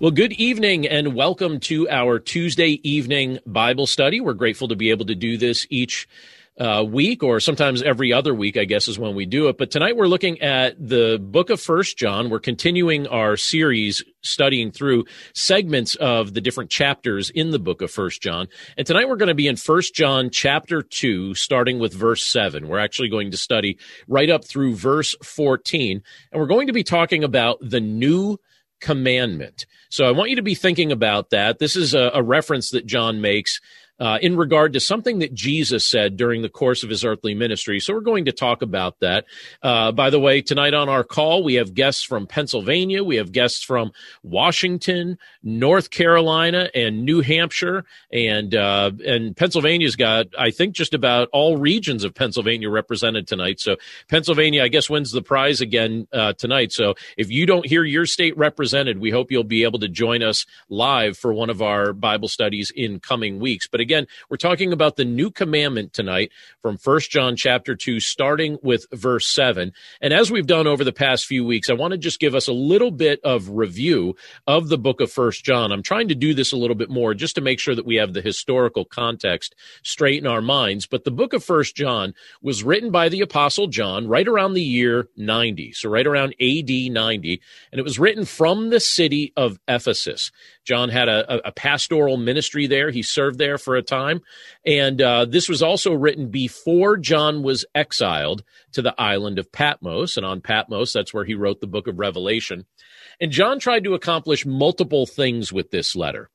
Well, good evening and welcome to our Tuesday evening Bible study. We're grateful to be able to do this each uh, week or sometimes every other week, I guess is when we do it. But tonight we're looking at the book of First John. We're continuing our series studying through segments of the different chapters in the book of First John. And tonight we're going to be in First John chapter 2, starting with verse 7. We're actually going to study right up through verse 14. And we're going to be talking about the new commandment. So I want you to be thinking about that. This is a, a reference that John makes uh, in regard to something that Jesus said during the course of his earthly ministry. So we're going to talk about that. Uh, by the way, tonight on our call, we have guests from Pennsylvania, we have guests from Washington, North Carolina, and New Hampshire, and uh, and Pennsylvania's got I think just about all regions of Pennsylvania represented tonight. So Pennsylvania, I guess, wins the prize again uh, tonight. So if you don't hear your state represented, we hope you'll be able to join us live for one of our Bible studies in coming weeks. But again, we're talking about the new commandment tonight from First John chapter 2, starting with verse 7. And as we've done over the past few weeks, I want to just give us a little bit of review of the book of First John. I'm trying to do this a little bit more just to make sure that we have the historical context straight in our minds. But the book of First John was written by the apostle John right around the year 90. So right around AD 90. And it was written from the city of Ephesus. John had a, a, pastoral ministry there. He served there for a time. And uh, this was also written before John was exiled to the island of Patmos. And on Patmos, that's where he wrote the book of Revelation. And John tried to accomplish multiple things with this letter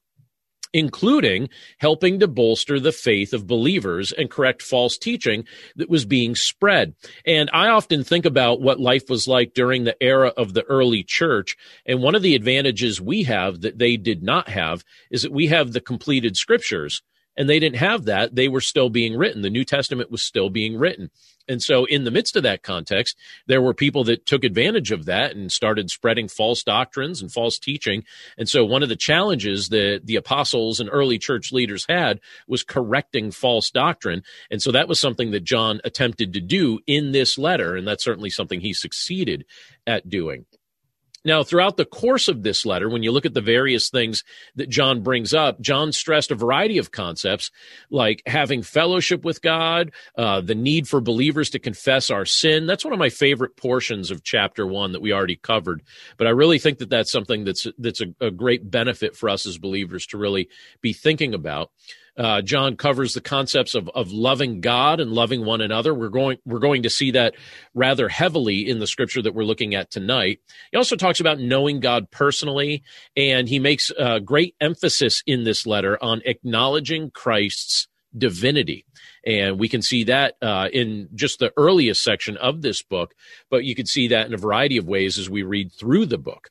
including helping to bolster the faith of believers and correct false teaching that was being spread. And I often think about what life was like during the era of the early church. And one of the advantages we have that they did not have is that we have the completed scriptures and they didn't have that. They were still being written. The New Testament was still being written. And so, in the midst of that context, there were people that took advantage of that and started spreading false doctrines and false teaching. And so, one of the challenges that the apostles and early church leaders had was correcting false doctrine. And so, that was something that John attempted to do in this letter. And that's certainly something he succeeded at doing. Now, throughout the course of this letter, when you look at the various things that John brings up, John stressed a variety of concepts like having fellowship with God, uh, the need for believers to confess our sin. That's one of my favorite portions of chapter one that we already covered. But I really think that that's something that's that's a, a great benefit for us as believers to really be thinking about. Uh, John covers the concepts of, of loving God and loving one another. We're going we're going to see that rather heavily in the scripture that we're looking at tonight. He also talks about knowing God personally, and he makes great emphasis in this letter on acknowledging Christ's divinity. And we can see that uh, in just the earliest section of this book, but you can see that in a variety of ways as we read through the book.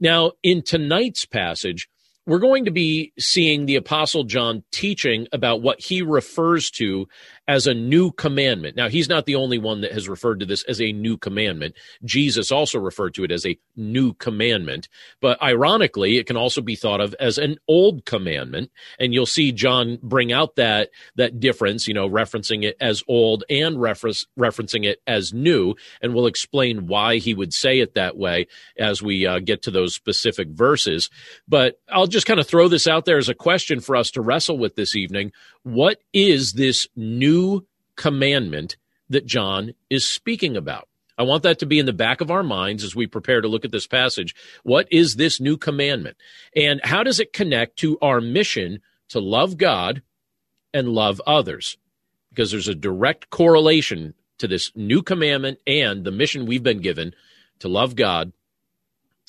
Now, in tonight's passage, we're going to be seeing the apostle John teaching about what he refers to as a new commandment. Now, he's not the only one that has referred to this as a new commandment. Jesus also referred to it as a new commandment. But ironically, it can also be thought of as an old commandment. And you'll see John bring out that, that difference, you know, referencing it as old and referencing it as new. And we'll explain why he would say it that way as we uh, get to those specific verses. But I'll just kind of throw this out there as a question for us to wrestle with this evening. What is this new commandment that John is speaking about? I want that to be in the back of our minds as we prepare to look at this passage. What is this new commandment? And how does it connect to our mission to love God and love others? Because there's a direct correlation to this new commandment and the mission we've been given to love God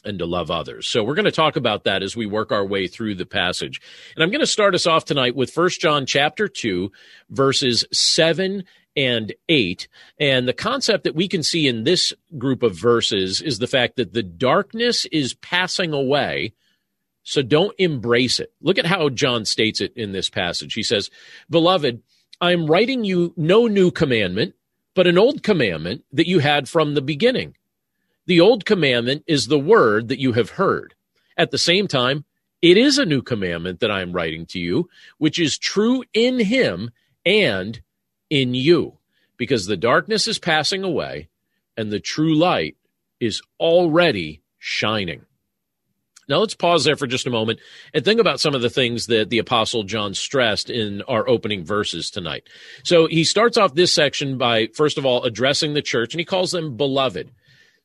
and to love others. So we're going to talk about that as we work our way through the passage. And I'm going to start us off tonight with First John chapter 2 verses 7 and 8. And the concept that we can see in this group of verses is the fact that the darkness is passing away. So don't embrace it. Look at how John states it in this passage. He says, Beloved, I am writing you no new commandment, but an old commandment that you had from the beginning. The old commandment is the word that you have heard. At the same time, it is a new commandment that I am writing to you, which is true in him and in you, because the darkness is passing away and the true light is already shining. Now let's pause there for just a moment and think about some of the things that the apostle John stressed in our opening verses tonight. So he starts off this section by first of all addressing the church and he calls them beloved.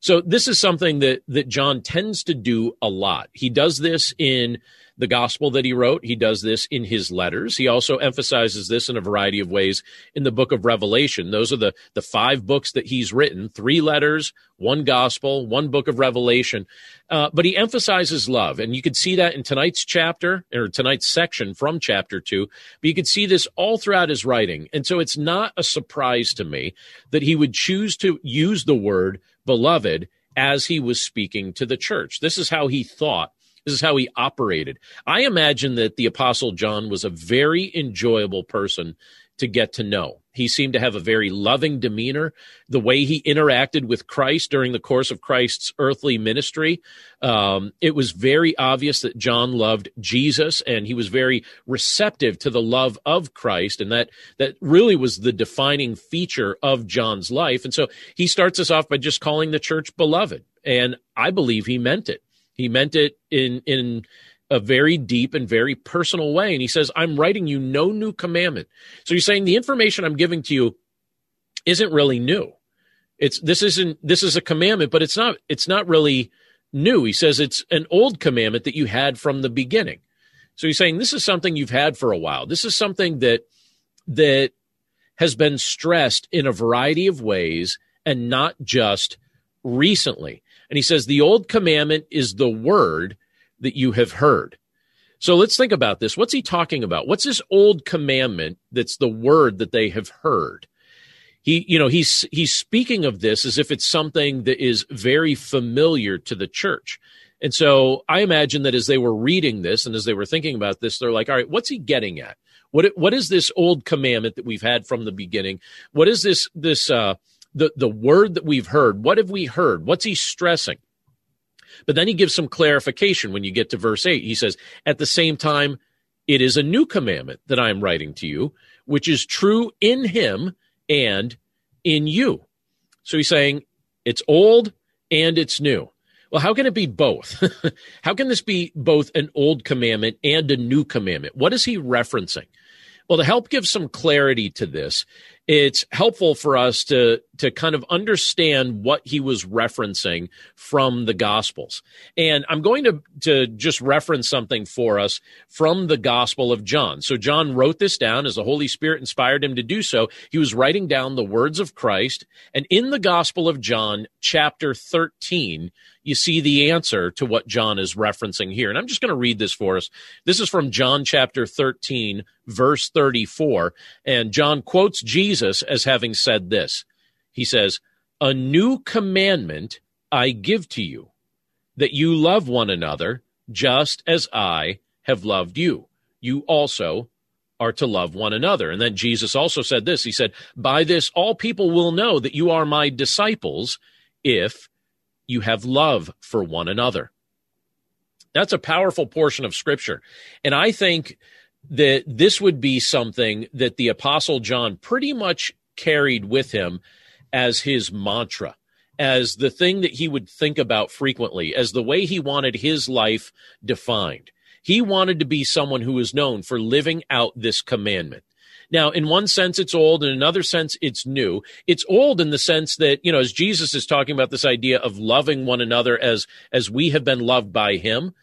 So this is something that that John tends to do a lot. He does this in the gospel that he wrote. He does this in his letters. He also emphasizes this in a variety of ways in the book of Revelation. Those are the, the five books that he's written three letters, one gospel, one book of Revelation. Uh, but he emphasizes love. And you can see that in tonight's chapter or tonight's section from chapter two. But you can see this all throughout his writing. And so it's not a surprise to me that he would choose to use the word beloved as he was speaking to the church. This is how he thought this is how he operated. I imagine that the Apostle John was a very enjoyable person to get to know. He seemed to have a very loving demeanor. The way he interacted with Christ during the course of Christ's earthly ministry, um, it was very obvious that John loved Jesus, and he was very receptive to the love of Christ, and that that really was the defining feature of John's life. And so he starts us off by just calling the church beloved, and I believe he meant it. He meant it in in a very deep and very personal way. And he says, I'm writing you no new commandment. So he's saying the information I'm giving to you isn't really new. It's this isn't this is a commandment, but it's not it's not really new. He says it's an old commandment that you had from the beginning. So he's saying this is something you've had for a while. This is something that that has been stressed in a variety of ways and not just recently. And he says, The old commandment is the word that you have heard. So let's think about this. What's he talking about? What's this old commandment that's the word that they have heard? He, you know, he's he's speaking of this as if it's something that is very familiar to the church. And so I imagine that as they were reading this and as they were thinking about this, they're like, all right, what's he getting at? What what is this old commandment that we've had from the beginning? What is this this uh the, the word that we've heard. What have we heard? What's he stressing? But then he gives some clarification when you get to verse 8. He says, At the same time, it is a new commandment that I am writing to you, which is true in him and in you. So he's saying it's old and it's new. Well, how can it be both? how can this be both an old commandment and a new commandment? What is he referencing? Well, to help give some clarity to this, it's helpful for us to to kind of understand what he was referencing from the gospels and i'm going to to just reference something for us from the gospel of john so john wrote this down as the holy spirit inspired him to do so he was writing down the words of christ and in the gospel of john chapter 13 you see the answer to what John is referencing here. And I'm just going to read this for us. This is from John chapter 13, verse 34. And John quotes Jesus as having said this. He says, A new commandment I give to you, that you love one another just as I have loved you. You also are to love one another. And then Jesus also said this He said, By this all people will know that you are my disciples if you have love for one another. That's a powerful portion of scripture. And I think that this would be something that the apostle John pretty much carried with him as his mantra, as the thing that he would think about frequently, as the way he wanted his life defined. He wanted to be someone who was known for living out this commandment. Now, in one sense, it's old. In another sense, it's new. It's old in the sense that, you know, as Jesus is talking about this idea of loving one another as, as we have been loved by him.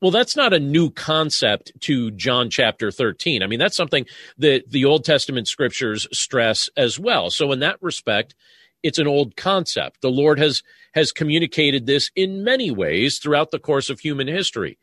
Well, that's not a new concept to John chapter 13. I mean, that's something that the Old Testament scriptures stress as well. So in that respect, it's an old concept. The Lord has, has communicated this in many ways throughout the course of human history.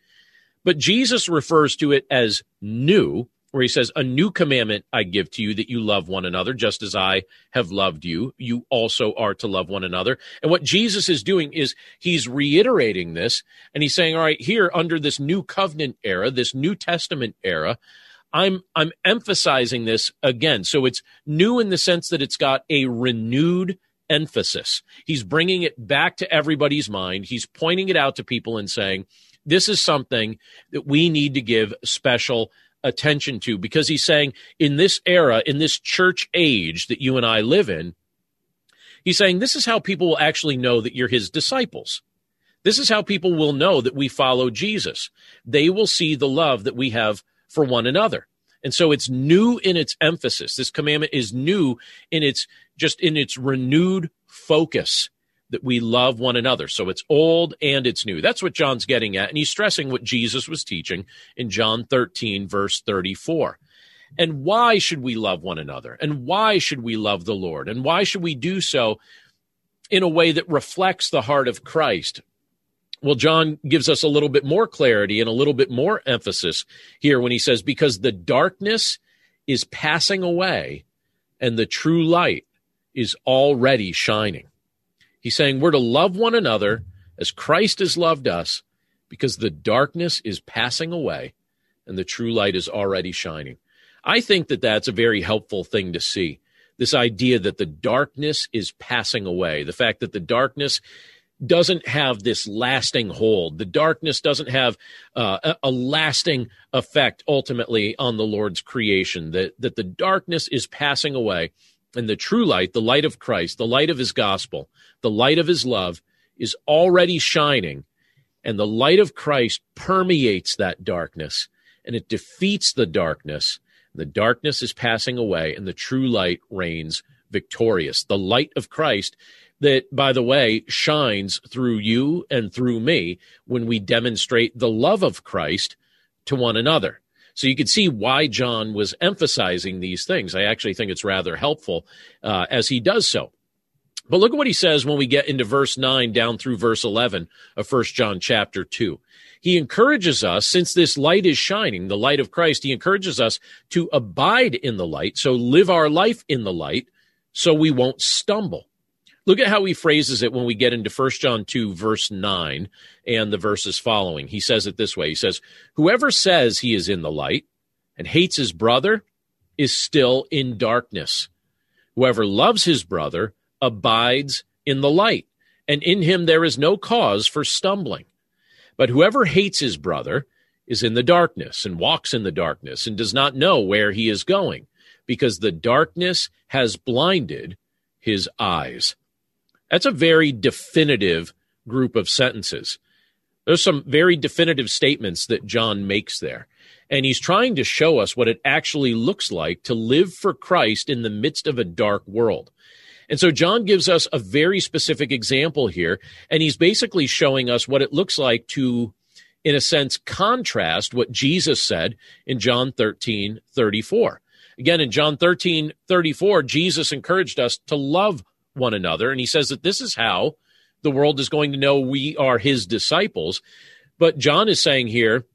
But Jesus refers to it as new where he says, A new commandment I give to you that you love one another, just as I have loved you. You also are to love one another. And what Jesus is doing is he's reiterating this and he's saying, All right, here under this new covenant era, this New Testament era, I'm I'm emphasizing this again. So it's new in the sense that it's got a renewed emphasis. He's bringing it back to everybody's mind. He's pointing it out to people and saying, this is something that we need to give special attention to because he's saying in this era, in this church age that you and I live in, he's saying this is how people will actually know that you're his disciples. This is how people will know that we follow Jesus. They will see the love that we have for one another. And so it's new in its emphasis. This commandment is new in its just in its renewed focus that we love one another. So it's old and it's new. That's what John's getting at. And he's stressing what Jesus was teaching in John 13, verse 34. And why should we love one another? And why should we love the Lord? And why should we do so in a way that reflects the heart of Christ? Well, John gives us a little bit more clarity and a little bit more emphasis here when he says, because the darkness is passing away and the true light is already shining. He's saying we're to love one another as Christ has loved us because the darkness is passing away and the true light is already shining. I think that that's a very helpful thing to see. This idea that the darkness is passing away, the fact that the darkness doesn't have this lasting hold. The darkness doesn't have uh, a, a, lasting effect ultimately on the Lord's creation. That that the darkness is passing away, and the true light, the light of Christ, the light of His gospel, the light of His love, is already shining, and the light of Christ permeates that darkness, and it defeats the darkness. The darkness is passing away, and the true light reigns victorious. The light of Christ that, by the way, shines through you and through me when we demonstrate the love of Christ to one another. So you can see why John was emphasizing these things. I actually think it's rather helpful uh, as he does so. But look at what he says when we get into verse 9 down through verse 11 of First John chapter 2. He encourages us, since this light is shining, the light of Christ, he encourages us to abide in the light, so live our life in the light, so we won't stumble. Look at how he phrases it when we get into 1 John 2, verse 9, and the verses following. He says it this way He says, Whoever says he is in the light and hates his brother is still in darkness. Whoever loves his brother abides in the light, and in him there is no cause for stumbling. But whoever hates his brother is in the darkness and walks in the darkness and does not know where he is going, because the darkness has blinded his eyes. That's a very definitive group of sentences. There's some very definitive statements that John makes there. And he's trying to show us what it actually looks like to live for Christ in the midst of a dark world. And so John gives us a very specific example here. And he's basically showing us what it looks like to, in a sense, contrast what Jesus said in John 13 34. Again, in John 13 34, Jesus encouraged us to love one another. And he says that this is how the world is going to know we are his disciples. But John is saying here,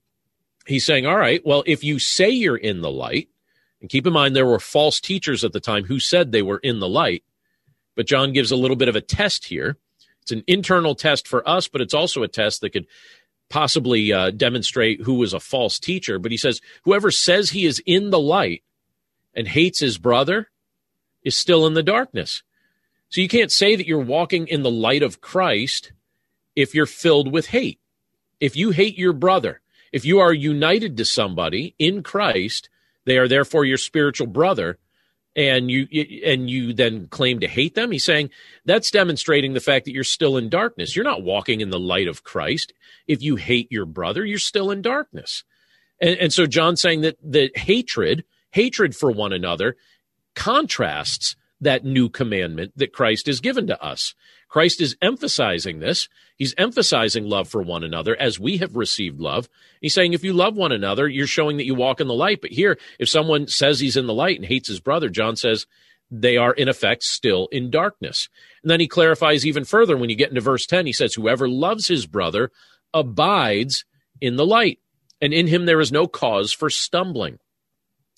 he's saying, all right, well, if you say you're in the light, and keep in mind there were false teachers at the time who said they were in the light, but John gives a little bit of a test here. It's an internal test for us, but it's also a test that could possibly uh, demonstrate who was a false teacher. But he says, whoever says he is in the light and hates his brother is still in the darkness. So you can't say that you're walking in the light of Christ if you're filled with hate. If you hate your brother, if you are united to somebody in Christ, they are therefore your spiritual brother, and you and you then claim to hate them. He's saying that's demonstrating the fact that you're still in darkness. You're not walking in the light of Christ. If you hate your brother, you're still in darkness. And, and so John's saying that the hatred, hatred for one another, contrasts that new commandment that Christ has given to us. Christ is emphasizing this. He's emphasizing love for one another as we have received love. He's saying if you love one another, you're showing that you walk in the light. But here, if someone says he's in the light and hates his brother, John says they are in effect still in darkness. And then he clarifies even further when you get into verse 10, he says, Whoever loves his brother abides in the light, and in him there is no cause for stumbling.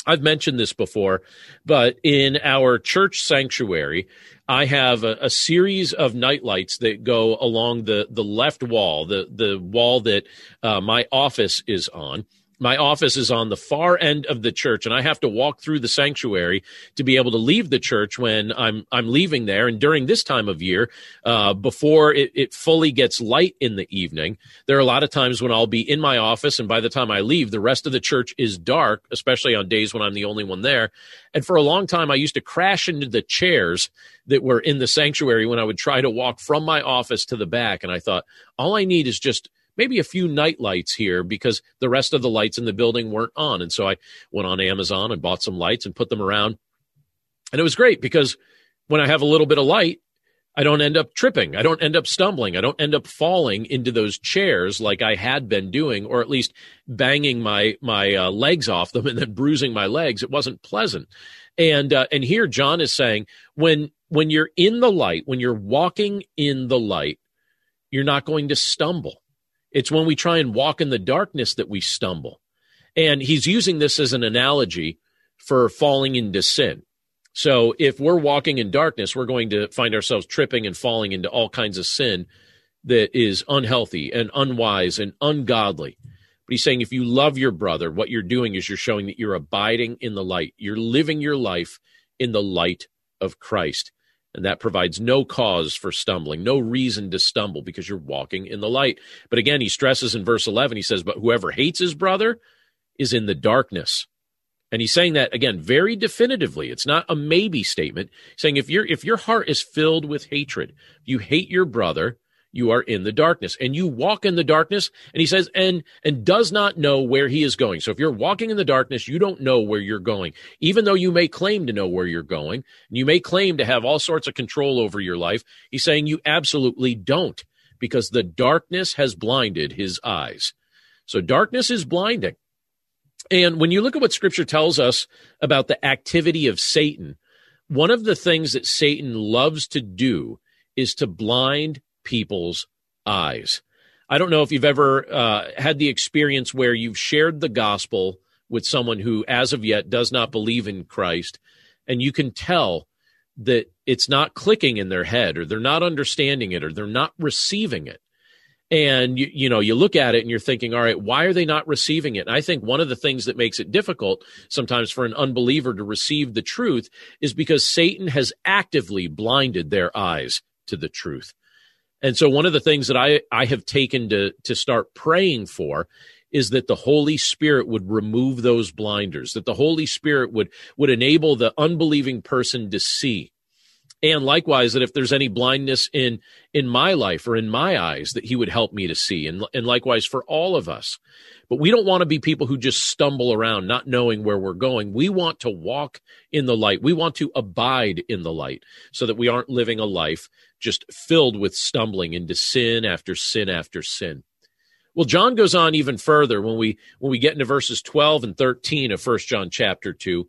I've mentioned this before, but in our church sanctuary, I have a, a, series of nightlights that go along the, the left wall, the, the wall that uh, my office is on. My office is on the far end of the church and i have to walk through the sanctuary to be able to leave the church when i'm i'm leaving there. And during this time of year uh, before it, it fully gets light in the evening there are a lot of times when i'll be in my office and by the time i leave the rest of the church is dark especially on days when i'm the only one there. And for a long time i used to crash into the chairs that were in the sanctuary when i would try to walk from my office to the back. And i thought all i need is just maybe a few night lights here because the rest of the lights in the building weren't on. And so I went on Amazon and bought some lights and put them around. And it was great because when I have a little bit of light, I don't end up tripping. I don't end up stumbling. I don't end up falling into those chairs like I had been doing, or at least banging my my uh, legs off them and then bruising my legs. It wasn't pleasant. And uh, and here John is saying when when you're in the light, when you're walking in the light, you're not going to stumble. It's when we try and walk in the darkness that we stumble. And he's using this as an analogy for falling into sin. So if we're walking in darkness, we're going to find ourselves tripping and falling into all kinds of sin that is unhealthy and unwise and ungodly. But he's saying if you love your brother, what you're doing is you're showing that you're abiding in the light. You're living your life in the light of Christ. And that provides no cause for stumbling, no reason to stumble because you're walking in the light. But again, he stresses in verse 11, he says, But whoever hates his brother is in the darkness. And he's saying that again very definitively. It's not a maybe statement. He's saying if your if your heart is filled with hatred, you hate your brother, you are in the darkness. And you walk in the darkness and he says and and does not know where he is going. So if you're walking in the darkness you don't know where you're going. Even though you may claim to know where you're going and you may claim to have all sorts of control over your life he's saying you absolutely don't because the darkness has blinded his eyes. So darkness is blinding. And when you look at what scripture tells us about the activity of satan one of the things that satan loves to do is to blind people's eyes. I don't know if you've ever uh, had the experience where you've shared the gospel with someone who, as of yet, does not believe in Christ, and you can tell that it's not clicking in their head, or they're not understanding it, or they're not receiving it. And you, you know, you look at it and you're thinking, all right, why are they not receiving it? And I think one of the things that makes it difficult sometimes for an unbeliever to receive the truth is because Satan has actively blinded their eyes to the truth. And so one of the things that I, I have taken to, to start praying for is that the Holy Spirit would remove those blinders, that the Holy Spirit would, would enable the unbelieving person to see. And likewise, that if there's any blindness in, in my life or in my eyes, that he would help me to see. And, and likewise for all of us. But we don't want to be people who just stumble around, not knowing where we're going. We want to walk in the light. We want to abide in the light so that we aren't living a life just filled with stumbling into sin after sin after sin. Well, John goes on even further when we when we get into verses 12 and 13 of First John chapter 2,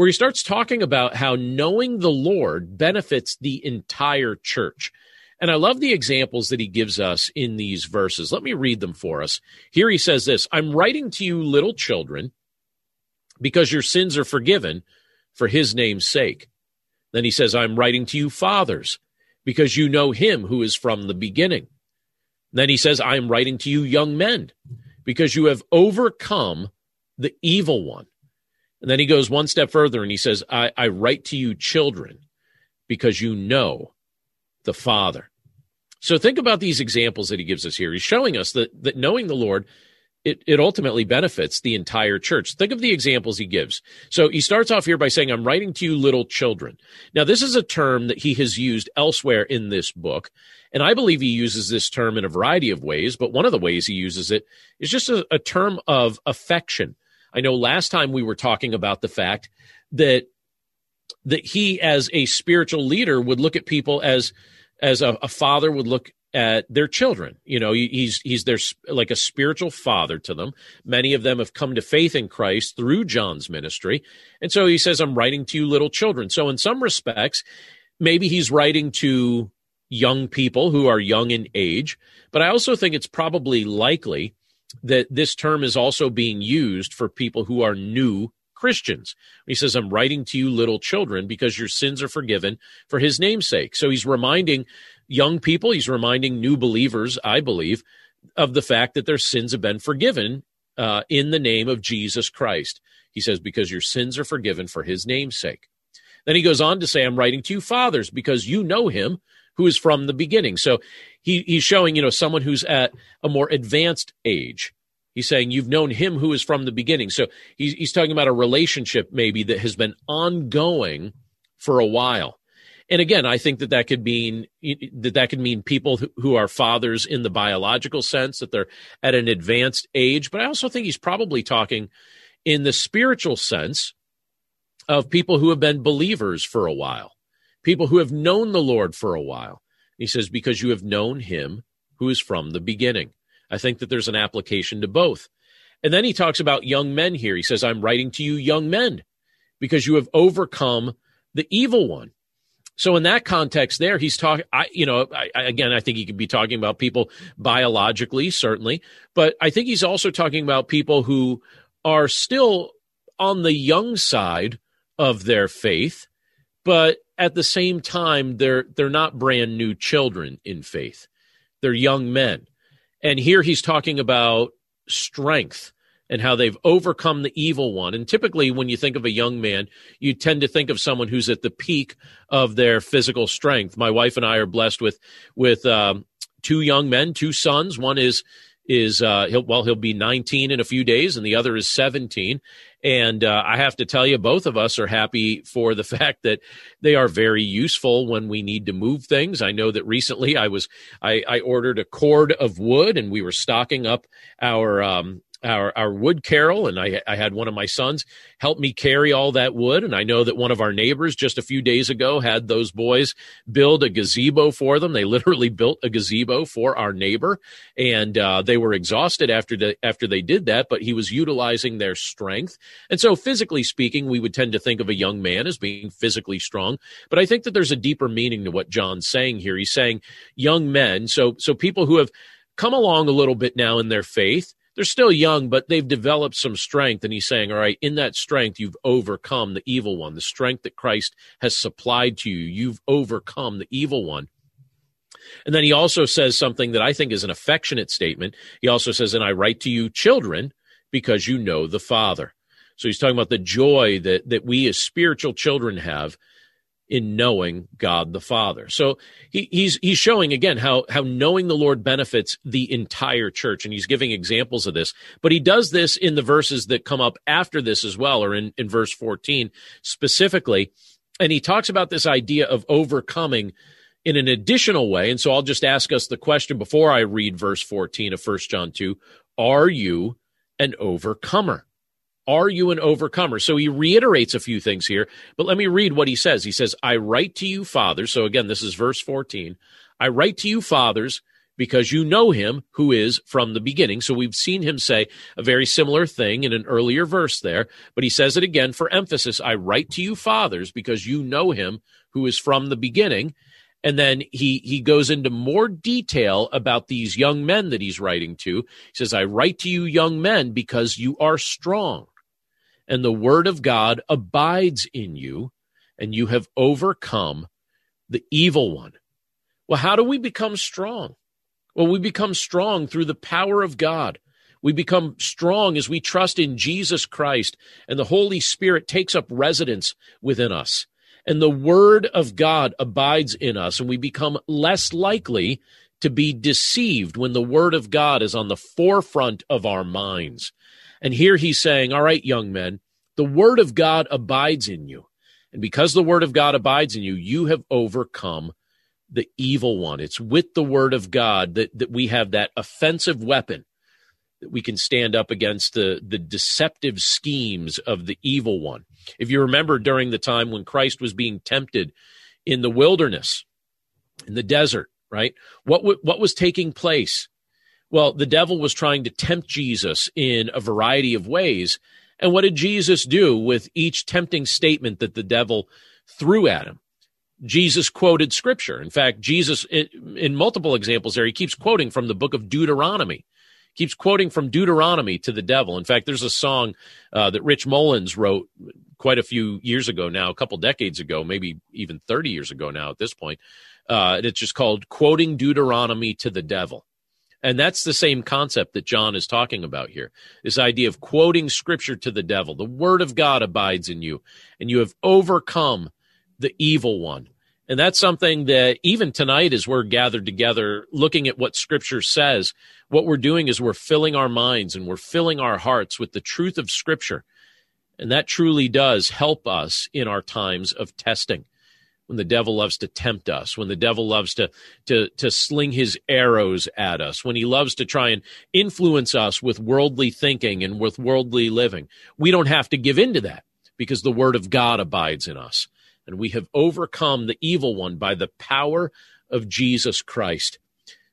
where he starts talking about how knowing the Lord benefits the entire church. And I love the examples that he gives us in these verses. Let me read them for us. Here he says this I'm writing to you, little children, because your sins are forgiven for his name's sake. Then he says, I'm writing to you, fathers, because you know him who is from the beginning. Then he says, I am writing to you, young men, because you have overcome the evil one. And then he goes one step further and he says, I, I write to you, children, because you know the Father. So think about these examples that he gives us here. He's showing us that, that knowing the Lord, it, it ultimately benefits the entire church. Think of the examples he gives. So he starts off here by saying, I'm writing to you, little children. Now, this is a term that he has used elsewhere in this book. And I believe he uses this term in a variety of ways, but one of the ways he uses it is just a, a term of affection. I know last time we were talking about the fact that that he as a spiritual leader would look at people as as a, a father would look at their children. You know, he's he's their like a spiritual father to them. Many of them have come to faith in Christ through John's ministry, and so he says, "I'm writing to you, little children." So, in some respects, maybe he's writing to young people who are young in age, but I also think it's probably likely that this term is also being used for people who are new Christians. He says, I'm writing to you, little children, because your sins are forgiven for his namesake. So he's reminding young people, he's reminding new believers, I believe, of the fact that their sins have been forgiven uh, in the name of Jesus Christ. He says, because your sins are forgiven for his name's sake. Then he goes on to say, I'm writing to you, fathers, because you know him who is from the beginning. So he, he's showing, you know, someone who's at a more advanced age. He's saying you've known him who is from the beginning. So he's, he's talking about a relationship maybe that has been ongoing for a while. And again, I think that that could mean that that could mean people who are fathers in the biological sense that they're at an advanced age. But I also think he's probably talking in the spiritual sense of people who have been believers for a while, people who have known the Lord for a while. He says, because you have known him who is from the beginning. I think that there's an application to both. And then he talks about young men here. He says, I'm writing to you, young men, because you have overcome the evil one. So in that context, there he's talking. You know, I, again, I think he could be talking about people biologically, certainly, but I think he's also talking about people who are still on the young side of their faith, but at the same time, they're they're not brand new children in faith; they're young men. And here he's talking about strength and how they've overcome the evil one. And typically, when you think of a young man, you tend to think of someone who's at the peak of their physical strength. My wife and I are blessed with with um, two young men, two sons. One is is uh, he'll well he'll be 19 in a few days, and the other is 17. And uh, I have to tell you, both of us are happy for the fact that they are very useful when we need to move things. I know that recently I was I, I ordered a cord of wood, and we were stocking up our um, our, our wood carol, and I, I had one of my sons help me carry all that wood. And I know that one of our neighbors just a few days ago had those boys build a gazebo for them. They literally built a gazebo for our neighbor, and uh, they were exhausted after the, after they did that. But he was utilizing their strength, and so physically speaking, we would tend to think of a young man as being physically strong. But I think that there's a deeper meaning to what John's saying here. He's saying young men, so so people who have come along a little bit now in their faith they're still young, but they've developed some strength. And he's saying, all right, in that strength, you've overcome the evil one, the strength that Christ has supplied to you. You've overcome the evil one. And then he also says something that I think is an affectionate statement. He also says, and I write to you, children, because you know the Father. So he's talking about the joy that, that we as spiritual children have in knowing God the Father. So he, he's he's showing again how how knowing the Lord benefits the entire church, and he's giving examples of this. But he does this in the verses that come up after this as well, or in, in verse 14 specifically. And he talks about this idea of overcoming in an additional way. And so I'll just ask us the question before I read verse 14 of 1 John 2 Are you an overcomer? Are you an overcomer? So he reiterates a few things here, but let me read what he says. He says, I write to you, fathers. So again, this is verse 14. I write to you, fathers, because you know him who is from the beginning. So we've seen him say a very similar thing in an earlier verse there, but he says it again for emphasis. I write to you, fathers, because you know him who is from the beginning. And then he he goes into more detail about these young men that he's writing to. He says, I write to you, young men, because you are strong and the word of God abides in you, and you have overcome the evil one. Well, how do we become strong? Well, we become strong through the power of God. We become strong as we trust in Jesus Christ, and the Holy Spirit takes up residence within us. And the Word of God abides in us, and we become less likely to be deceived when the Word of God is on the forefront of our minds. And here he's saying, All right, young men, the word of God abides in you. And because the word of God abides in you, you have overcome the evil one. It's with the word of God that, that we have that offensive weapon that we can stand up against the, the deceptive schemes of the evil one. If you remember during the time when Christ was being tempted in the wilderness, in the desert, right? What, w- what was taking place? Well, the devil was trying to tempt Jesus in a variety of ways. And what did Jesus do with each tempting statement that the devil threw at him? Jesus quoted scripture. In fact, Jesus, in multiple examples there, he keeps quoting from the book of Deuteronomy. Keeps quoting from Deuteronomy to the devil. In fact, there's a song uh, that Rich Mullins wrote quite a few years ago now, a couple decades ago, maybe even 30 years ago now at this point. Uh, it's just called Quoting Deuteronomy to the Devil. And that's the same concept that John is talking about here. This idea of quoting scripture to the devil. The word of God abides in you, and you have overcome the evil one. And that's something that even tonight, as we're gathered together, looking at what scripture says, what we're doing is we're filling our minds and we're filling our hearts with the truth of scripture. And that truly does help us in our times of testing when the devil loves to tempt us, when the devil loves to, to, to sling his arrows at us, when he loves to try and influence us with worldly thinking and with worldly living. We don't have to give in to that because the word of God abides in us. And we have overcome the evil one by the power of Jesus Christ.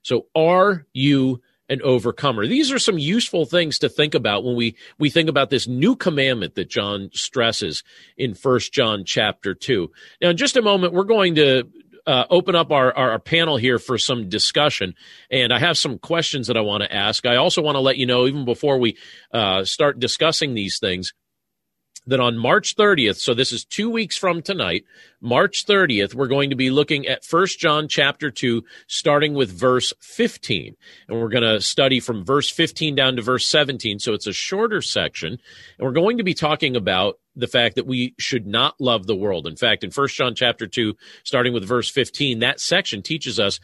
So are you an overcomer. These are some useful things to think about when we, we think about this new commandment that John stresses in First John chapter 2. Now, in just a moment, we're going to uh, open up our, our, panel here for some discussion. And I have some questions that I want to ask. I also want to let you know, even before we uh, start discussing these things, that on March 30th, so this is two weeks from tonight, March 30th, we're going to be looking at First John chapter 2, starting with verse 15. And we're going to study from verse 15 down to verse 17. So it's a shorter section. And we're going to be talking about the fact that we should not love the world. In fact, in First John chapter 2, starting with verse 15, that section teaches us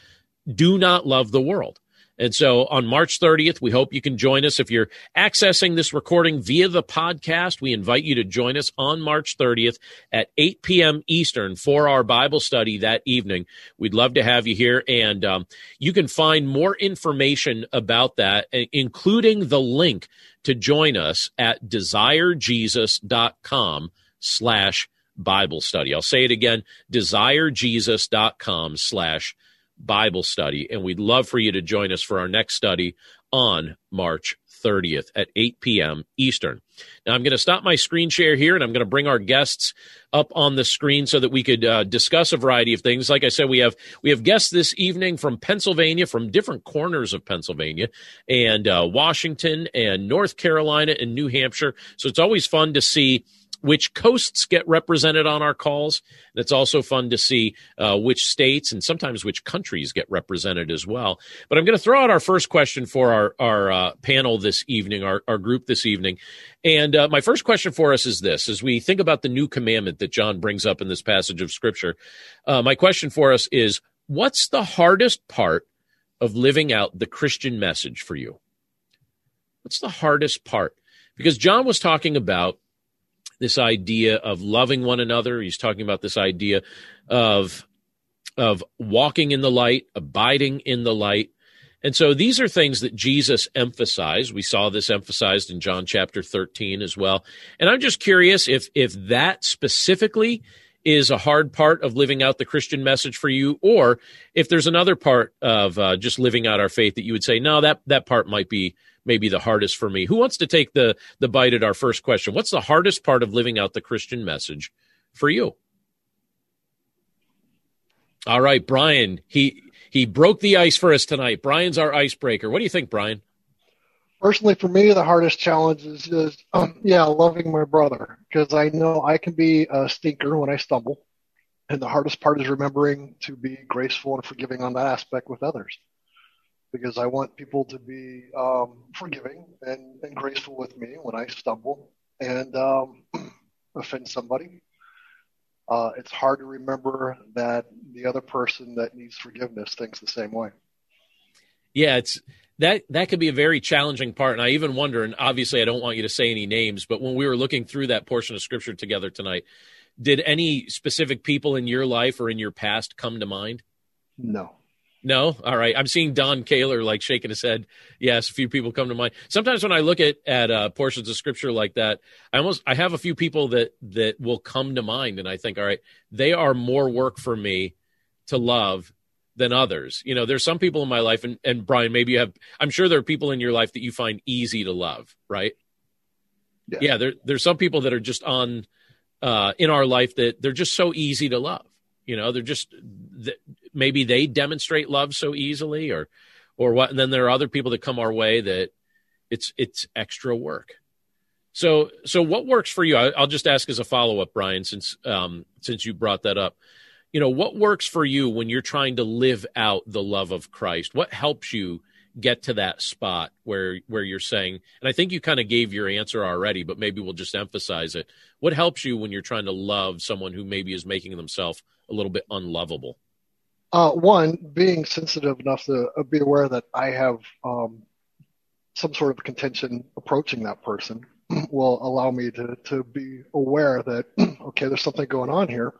do not love the world. And so on March 30th, we hope you can join us. If you're accessing this recording via the podcast, we invite you to join us on March 30th at 8 p.m. Eastern for our Bible study that evening. We'd love to have you here. And um, you can find more information about that, including the link to join us at desirejesus.com slash Bible study. I'll say it again, desirejesus.com slash Bible study. And we'd love for you to join us for our next study on March 30th at 8 p.m. Eastern. Now, I'm going to stop my screen share here and I'm going to bring our guests up on the screen so that we could uh, discuss a variety of things. Like I said, we have we have guests this evening from Pennsylvania, from different corners of Pennsylvania, and uh, Washington, and North Carolina, and New Hampshire. So it's always fun to see which coasts get represented on our calls. And it's also fun to see uh, which states and sometimes which countries get represented as well. But I'm going to throw out our first question for our, our uh, panel this evening, our, our group this evening. And uh, my first question for us is this as we think about the new commandment that John brings up in this passage of Scripture, uh, my question for us is what's the hardest part of living out the Christian message for you? What's the hardest part? Because John was talking about this idea of loving one another. He's talking about this idea of of walking in the light, abiding in the light. And so these are things that Jesus emphasized. We saw this emphasized in John chapter 13 as well. And I'm just curious if if that specifically is a hard part of living out the Christian message for you, or if there's another part of uh, just living out our faith that you would say, no, that that part might be maybe the hardest for me. Who wants to take the the bite at our first question? What's the hardest part of living out the Christian message for you? All right, Brian. He he broke the ice for us tonight. Brian's our icebreaker. What do you think, Brian? Personally, for me, the hardest challenge is, is um, yeah, loving my brother because I know I can be a stinker when I stumble, and the hardest part is remembering to be graceful and forgiving on that aspect with others because I want people to be um, forgiving and, and, graceful with me when I stumble and um, offend somebody. Uh, it's hard to remember that the other person that needs forgiveness thinks the same way. Yeah, it's that that could be a very challenging part, and I even wonder. And obviously, I don't want you to say any names, but when we were looking through that portion of scripture together tonight, did any specific people in your life or in your past come to mind? No. No, all right. I'm seeing Don Kaler like shaking his head. Yes, a few people come to mind. Sometimes when I look at at uh, portions of scripture like that, I almost I have a few people that that will come to mind, and I think, all right, they are more work for me to love than others. You know, there's some people in my life, and and Brian, maybe you have. I'm sure there are people in your life that you find easy to love, right? Yeah, yeah there there's some people that are just on uh, in our life that they're just so easy to love. You know, they're just maybe they demonstrate love so easily, or or what. And then there are other people that come our way that it's it's extra work. So so what works for you? I, will just ask as a follow up, Brian, since um, since you brought that up. You know, what works for you when you're trying to live out the love of Christ? What helps you get to that spot where where you're saying and i think you kind of gave your answer already but maybe we'll just emphasize it what helps you when you're trying to love someone who maybe is making themselves a little bit unlovable uh, one being sensitive enough to uh, be aware that i have um, some sort of contention approaching that person will allow me to, to be aware that okay there's something going on here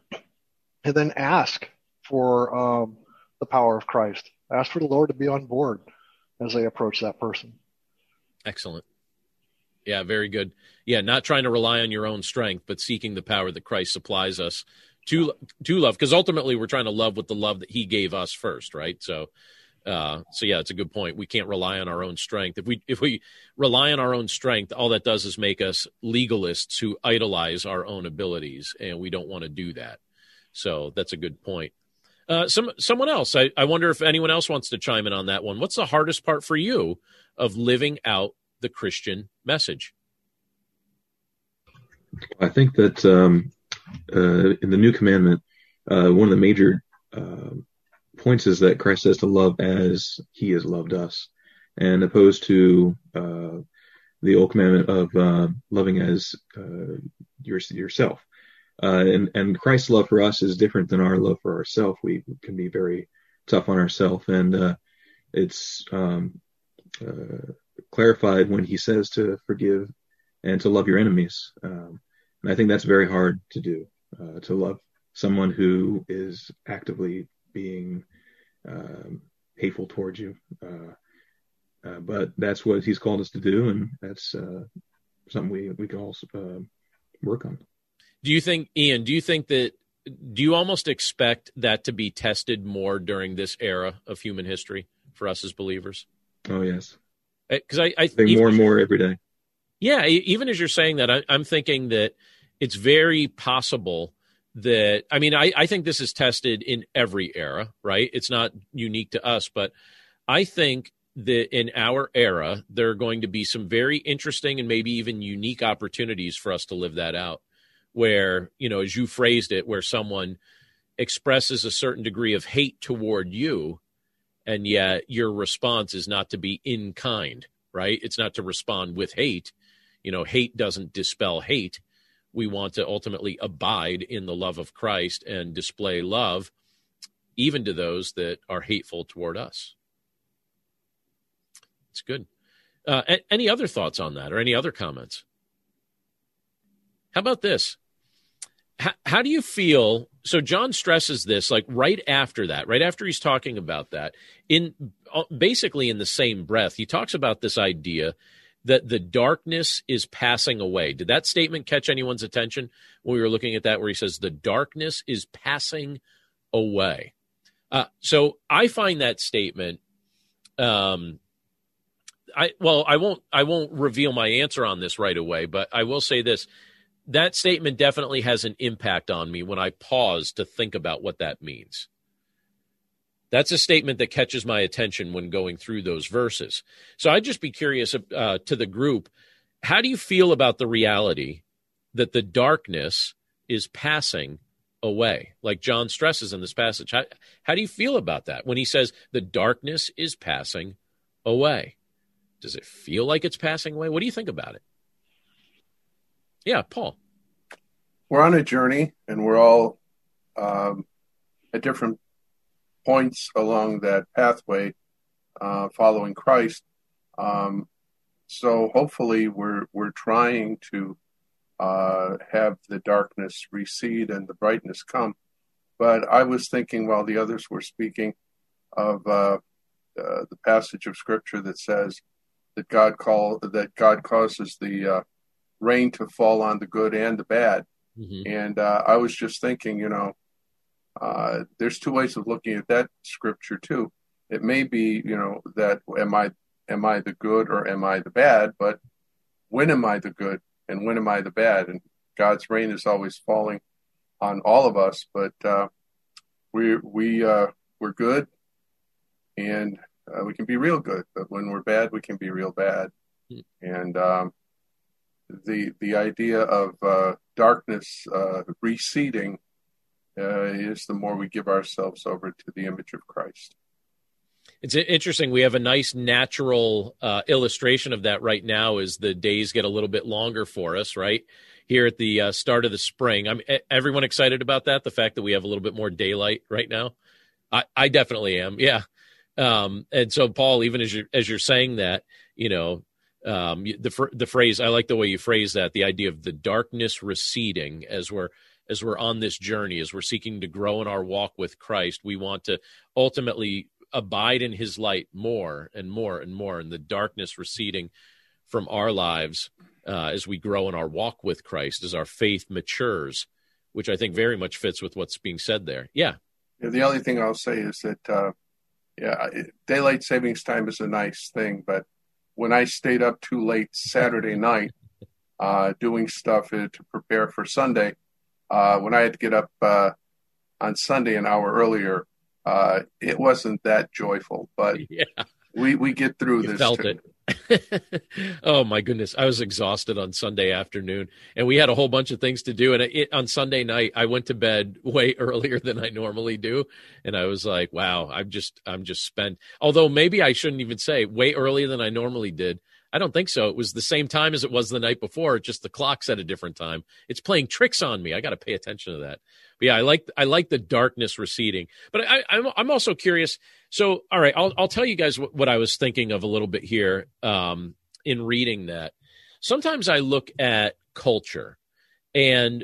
and then ask for um, the power of christ ask for the lord to be on board as they approach that person. Excellent. Yeah, very good. Yeah, not trying to rely on your own strength, but seeking the power that Christ supplies us to to love, because ultimately we're trying to love with the love that He gave us first, right? So, uh, so yeah, it's a good point. We can't rely on our own strength. If we if we rely on our own strength, all that does is make us legalists who idolize our own abilities, and we don't want to do that. So that's a good point. Uh, some someone else. I, I wonder if anyone else wants to chime in on that one. What's the hardest part for you of living out the Christian message? I think that um, uh, in the new commandment, uh, one of the major uh, points is that Christ says to love as He has loved us, and opposed to uh, the old commandment of uh, loving as your, yourself. Uh, and and Christ's love for us is different than our love for ourselves. We can be very tough on ourselves, and uh, it's um, uh, clarified when He says to forgive and to love your enemies. Um, and I think that's very hard to do. Uh, to love someone who is actively being um, hateful towards you. Uh, uh, but that's what He's called us to do, and that's something we we can all work on. Do you think, Ian? Do you think that? Do you almost expect that to be tested more during this era of human history for us as believers? Oh yes, because uh, I, I think more and more every day. Yeah, even as you're saying that, I, I'm thinking that it's very possible that I mean I, I think this is tested in every era, right? It's not unique to us, but I think that in our era there are going to be some very interesting and maybe even unique opportunities for us to live that out where, you know, as you phrased it, where someone expresses a certain degree of hate toward you, and yet your response is not to be in kind, right? It's not to respond with hate. You know, hate doesn't dispel hate. We want to ultimately abide in the love of Christ and display love even to those that are hateful toward us. It's good. Uh, any other thoughts on that or any other comments? How about this? how, how do you feel? So John stresses this like right after that, right after he's talking about that, in uh, basically in the same breath, he talks about this idea that the darkness is passing away. Did that statement catch anyone's attention when we were looking at that, where he says the darkness is passing away? Uh, so I find that statement. Um, I well, I won't. I won't reveal my answer on this right away, but I will say this: that statement definitely has an impact on me when I pause to think about what that means. That's a statement that catches my attention when going through those verses. So I'd just be curious uh, to the group how do you feel about the reality that the darkness is passing away? Like John stresses in this passage. How, how do you feel about that when he says the darkness is passing away? Does it feel like it's passing away? What do you think about it? Yeah, Paul. We're on a journey, and we're all um, at different points along that pathway, uh, following Christ. Um, so hopefully, we're we're trying to uh, have the darkness recede and the brightness come. But I was thinking while the others were speaking of uh, uh the passage of Scripture that says that God call that God causes the uh, rain to fall on the good and the bad. Mm-hmm. And uh, I was just thinking, you know, uh, there's two ways of looking at that scripture too. It may be, you know, that am I am I the good or am I the bad? But when am I the good and when am I the bad? And God's rain is always falling on all of us, but uh, we we uh, we're good and uh, we can be real good. But when we're bad, we can be real bad. And um, the the idea of uh, darkness uh, receding uh, is the more we give ourselves over to the image of Christ. It's interesting. We have a nice natural uh, illustration of that right now as the days get a little bit longer for us, right? Here at the uh, start of the spring. I'm everyone excited about that. The fact that we have a little bit more daylight right now. I, I definitely am. Yeah. Um, and so, Paul, even as you're as you're saying that, you know, um, the the phrase I like the way you phrase that. The idea of the darkness receding as we're as we're on this journey, as we're seeking to grow in our walk with Christ, we want to ultimately abide in his light more and more and more, and the darkness receding from our lives uh, as we grow in our walk with Christ, as our faith matures, which I think very much fits with what's being said there. Yeah. yeah the only thing I'll say is that, uh, yeah, daylight savings time is a nice thing, but when I stayed up too late Saturday night uh, doing stuff to prepare for Sunday, uh, when I had to get up uh, on Sunday an hour earlier, uh, it wasn't that joyful, but yeah. we we get through you this. Felt too. it. oh my goodness, I was exhausted on Sunday afternoon, and we had a whole bunch of things to do. And it, on Sunday night, I went to bed way earlier than I normally do, and I was like, "Wow, I'm just I'm just spent." Although maybe I shouldn't even say way earlier than I normally did. I don't think so. It was the same time as it was the night before, just the clock's at a different time. It's playing tricks on me. I got to pay attention to that. But yeah, I like I like the darkness receding. But I, I'm I'm also curious. So all right, I'll I'll tell you guys what, what I was thinking of a little bit here um, in reading that. Sometimes I look at culture, and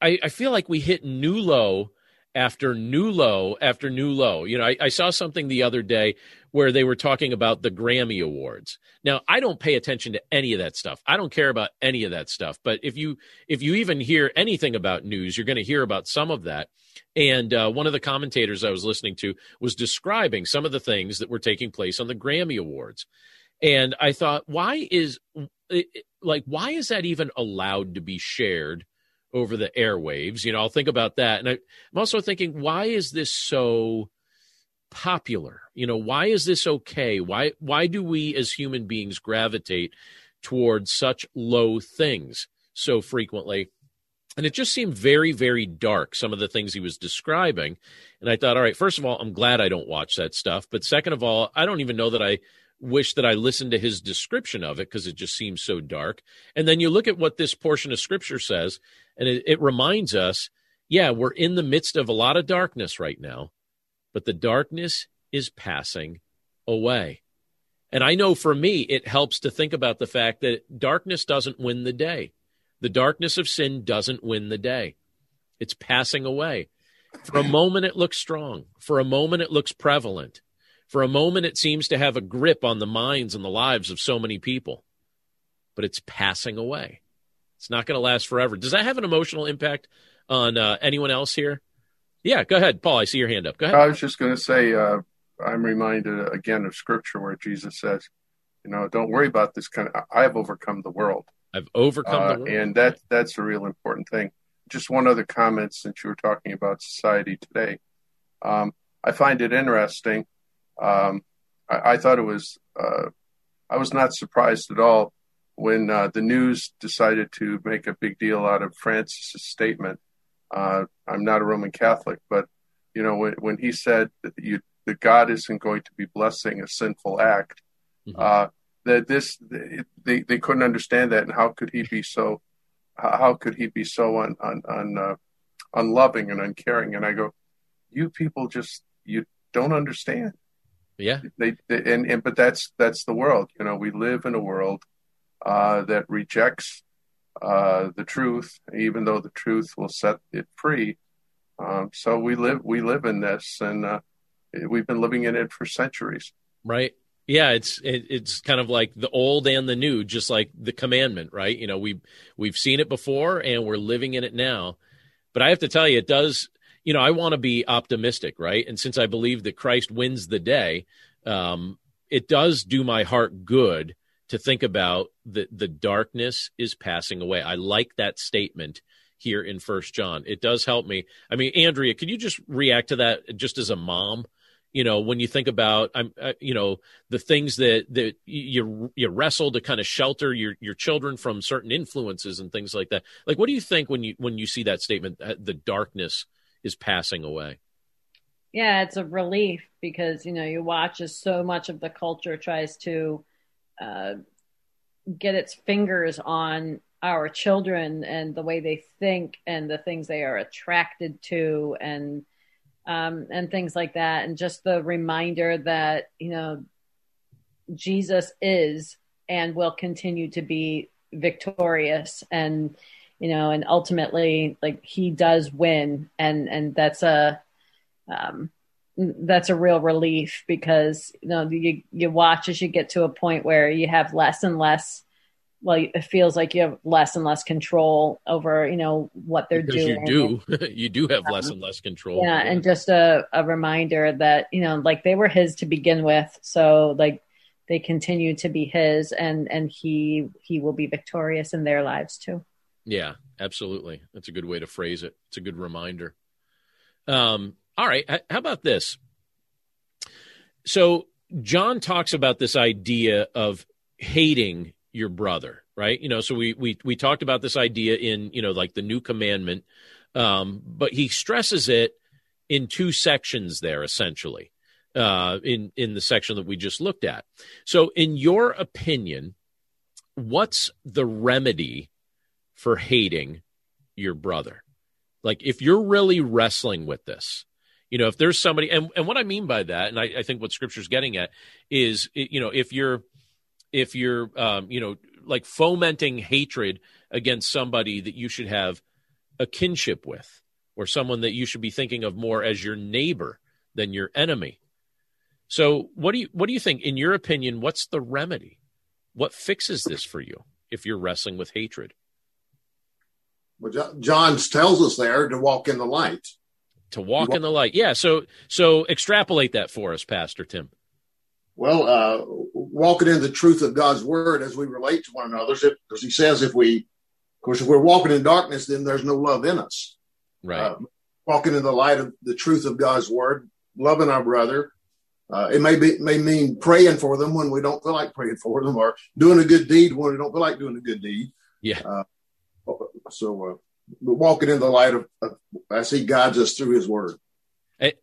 I, I feel like we hit new low after new low after new low. You know, I, I, saw something the other day where they were talking about the Grammy Awards. Now, I don't pay attention to any of that stuff. I don't care about any of that stuff. But if you if you even hear anything about news, you're going to hear about some of that. And uh, one of the commentators I was listening to was describing some of the things that were taking place on the Grammy Awards. And I thought, why is like why is that even allowed to be shared over the airwaves? You know, I'll think about that. And I, I'm also thinking, why is this so popular? You know, why is this okay? Why why do we as human beings gravitate towards such low things so frequently? And it just seemed very, very dark, some of the things he was describing. And I thought, all right, first of all, I'm glad I don't watch that stuff. But second of all, I don't even know that I wish that I listened to his description of it because it just seems so dark. And then you look at what this portion of scripture says, and it, it reminds us yeah, we're in the midst of a lot of darkness right now, but the darkness is passing away. And I know for me, it helps to think about the fact that darkness doesn't win the day. The darkness of sin doesn't win the day. It's passing away. For a moment, it looks strong. For a moment, it looks prevalent. For a moment, it seems to have a grip on the minds and the lives of so many people. But it's passing away. It's not going to last forever. Does that have an emotional impact on uh, anyone else here? Yeah, go ahead, Paul. I see your hand up. Go ahead. I was just going to say, uh, I'm reminded again of Scripture where Jesus says, "You know, don't worry about this kind of. I have overcome the world. I've overcome uh, the world, and that that's a real important thing." Just one other comment, since you were talking about society today, um, I find it interesting. Um, I, I, thought it was. Uh, I was not surprised at all when uh, the news decided to make a big deal out of Francis's statement uh, I'm not a Roman Catholic, but you know when, when he said that you, that God isn't going to be blessing a sinful act, mm-hmm. uh, that this they they couldn't understand that, and how could he be so how could he be so un, un, un uh, unloving and uncaring? And I go, you people just you don't understand. Yeah. They, they and, and but that's that's the world. You know, we live in a world uh, that rejects uh, the truth, even though the truth will set it free. Um, so we live we live in this, and uh, we've been living in it for centuries. Right. Yeah, it's it, it's kind of like the old and the new, just like the commandment, right? You know, we we've seen it before, and we're living in it now. But I have to tell you, it does. You know, I want to be optimistic, right? And since I believe that Christ wins the day, um, it does do my heart good to think about that the darkness is passing away. I like that statement here in First John. It does help me. I mean, Andrea, could you just react to that just as a mom? You know, when you think about, I'm, uh, you know, the things that that you you wrestle to kind of shelter your your children from certain influences and things like that. Like, what do you think when you when you see that statement? The darkness is passing away. Yeah, it's a relief because you know you watch as so much of the culture tries to uh, get its fingers on our children and the way they think and the things they are attracted to and um, and things like that and just the reminder that you know Jesus is and will continue to be victorious and you know and ultimately like he does win and and that's a um that's a real relief because you know you you watch as you get to a point where you have less and less well it feels like you have less and less control over you know what they're because doing. you do. You do have less and less control. Yeah, and just a, a reminder that you know like they were his to begin with so like they continue to be his and and he he will be victorious in their lives too yeah absolutely. That's a good way to phrase it. It's a good reminder. Um all right how about this? So john talks about this idea of hating your brother right? You know so we we we talked about this idea in you know like the new commandment um but he stresses it in two sections there essentially uh in in the section that we just looked at. So in your opinion what's the remedy for hating your brother. Like if you're really wrestling with this you know if there's somebody and, and what i mean by that and I, I think what scripture's getting at is you know if you're if you're um, you know like fomenting hatred against somebody that you should have a kinship with or someone that you should be thinking of more as your neighbor than your enemy. So what do you what do you think? In your opinion what's the remedy? What fixes this for you if you're wrestling with hatred well john tells us there to walk in the light to walk in the light yeah so so extrapolate that for us pastor tim well, uh, walking in the truth of God's word as we relate to one another, because he says if we, of course, if we're walking in darkness, then there's no love in us. Right. Uh, walking in the light of the truth of God's word, loving our brother. Uh, it may be may mean praying for them when we don't feel like praying for them, or doing a good deed when we don't feel like doing a good deed. Yeah. Uh, so, uh, walking in the light of, of as He guides us through His word.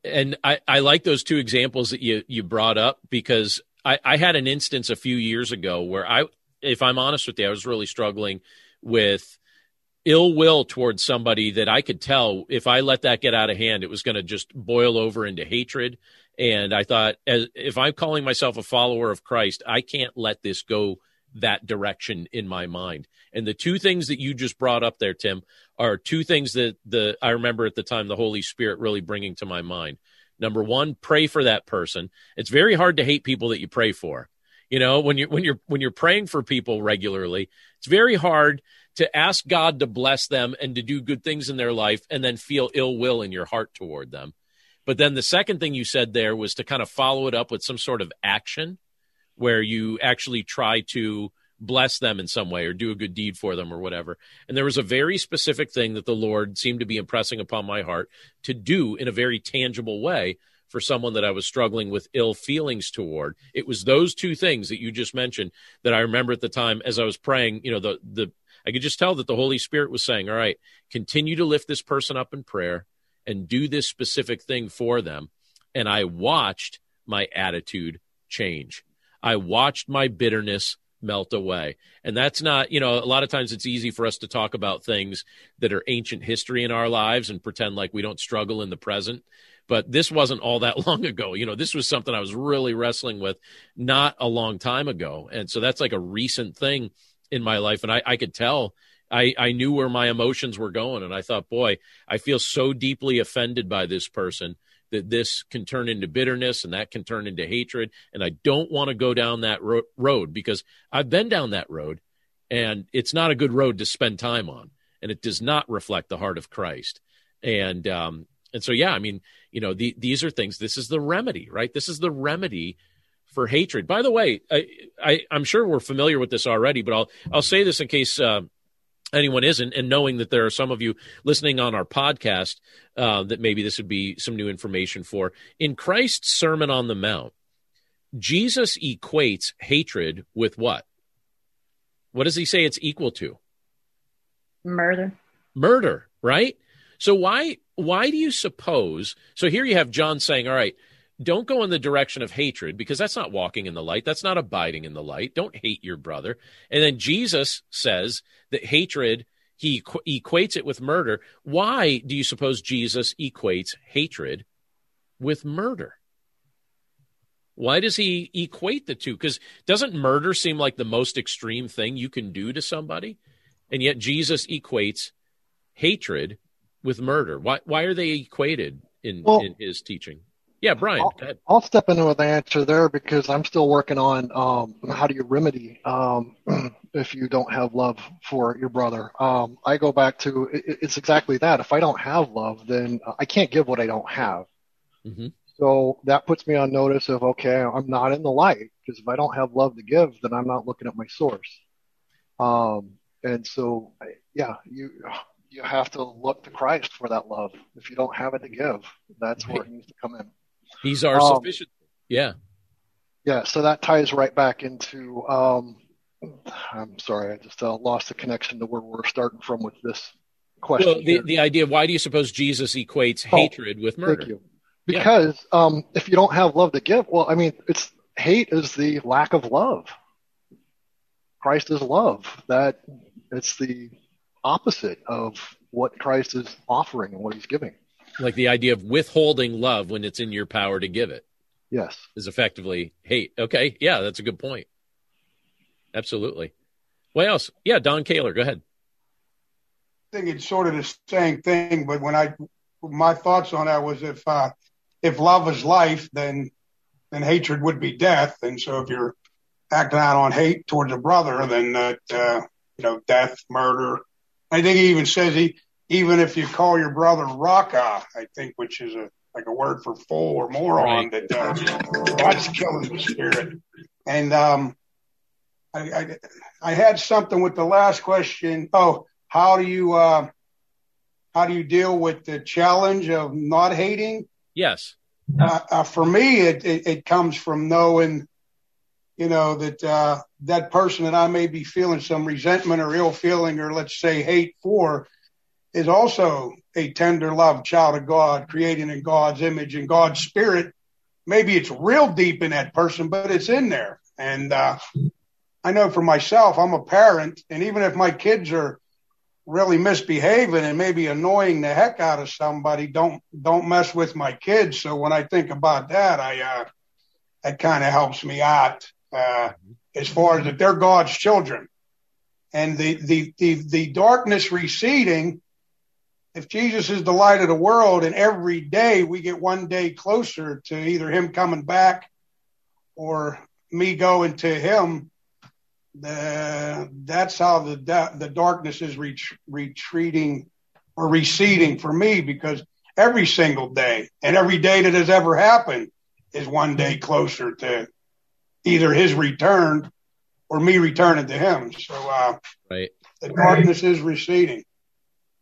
And I, I like those two examples that you, you brought up because I, I had an instance a few years ago where I, if I'm honest with you, I was really struggling with ill will towards somebody that I could tell if I let that get out of hand, it was going to just boil over into hatred. And I thought, as if I'm calling myself a follower of Christ, I can't let this go that direction in my mind. And the two things that you just brought up there, Tim, are two things that the I remember at the time the Holy Spirit really bringing to my mind. Number one, pray for that person. It's very hard to hate people that you pray for. You know, when you when you're when you're praying for people regularly, it's very hard to ask God to bless them and to do good things in their life and then feel ill will in your heart toward them. But then the second thing you said there was to kind of follow it up with some sort of action where you actually try to bless them in some way or do a good deed for them or whatever. And there was a very specific thing that the Lord seemed to be impressing upon my heart to do in a very tangible way for someone that I was struggling with ill feelings toward. It was those two things that you just mentioned that I remember at the time as I was praying, you know, the the I could just tell that the Holy Spirit was saying, "All right, continue to lift this person up in prayer and do this specific thing for them." And I watched my attitude change. I watched my bitterness melt away. And that's not, you know, a lot of times it's easy for us to talk about things that are ancient history in our lives and pretend like we don't struggle in the present. But this wasn't all that long ago. You know, this was something I was really wrestling with not a long time ago. And so that's like a recent thing in my life. And I, I could tell I, I knew where my emotions were going. And I thought, boy, I feel so deeply offended by this person that this can turn into bitterness and that can turn into hatred. And I don't want to go down that ro- road because I've been down that road and it's not a good road to spend time on. And it does not reflect the heart of Christ. And, um, and so, yeah, I mean, you know, the, these are things, this is the remedy, right? This is the remedy for hatred. By the way, I, I, am sure we're familiar with this already, but I'll, I'll say this in case, uh, anyone isn't, and knowing that there are some of you listening on our podcast uh, that maybe this would be some new information for. In Christ's Sermon on the Mount, Jesus equates hatred with what? What does he say it's equal to? Murder. Murder, right? So why why do you suppose? So here you have John saying, "All right, don't go in the direction of hatred because that's not walking in the light. That's not abiding in the light. Don't hate your brother." And then Jesus says that hatred he equ- equates it with murder. Why do you suppose Jesus equates hatred with murder? Why does he equate the two? Because doesn't murder seem like the most extreme thing you can do to somebody? And yet Jesus equates hatred with murder. Why why are they equated in, well, in his teaching? Yeah, Brian. I'll, I'll, step into the answer there because I'm still working on um, how do you remedy um, if you don't have love for your brother. Um, I go back to it, it's exactly that. If I don't have love, then I can't give what I don't have. Mm-hmm. So that puts me on notice of okay, I'm not in the light because if I don't have love to give, then I'm not looking at my source. Um, and so, yeah, you you have to look to Christ for that love. If you don't have it to give, that's where it needs to come in. He's are um, sufficient. Yeah. Yeah. So that ties right back into. Um, I'm sorry, I just uh, lost the connection to where we're starting from with this question. Well, the, the idea why do you suppose Jesus equates oh, hatred with murder? Because yeah. um, if you don't have love to give, well, I mean, it's hate is the lack of love. Christ is love. That it's the opposite of what Christ is offering and what He's giving. Like the idea of withholding love when it's in your power to give it. Yes. Is effectively hate. Okay. Yeah, that's a good point. Absolutely. What else? Yeah, Don Kaler, go ahead. I think it's sort of the same thing, but when I my thoughts on that was if uh, if love is life, then then hatred would be death, and so if you're acting out on hate towards a brother, then that uh, you know death, murder. I think he even says he even if you call your brother Raca, I think, which is a like a word for fool or moron, right. that uh, that's killing the spirit. And um, I, I, I had something with the last question. Oh, how do you uh, how do you deal with the challenge of not hating? Yes. Uh, uh, for me, it, it, it comes from knowing, you know, that uh, that person that I may be feeling some resentment or ill feeling or let's say hate for is also a tender love child of God, created in God's image and God's spirit. Maybe it's real deep in that person, but it's in there. And uh, I know for myself, I'm a parent, and even if my kids are really misbehaving and maybe annoying the heck out of somebody, don't don't mess with my kids. So when I think about that, I uh, that kind of helps me out uh, as far as that they're God's children, and the the the, the darkness receding if Jesus is the light of the world and every day we get one day closer to either him coming back or me going to him, the, that's how the, the darkness is ret- retreating or receding for me because every single day and every day that has ever happened is one day closer to either his return or me returning to him. So, uh, right. the darkness is receding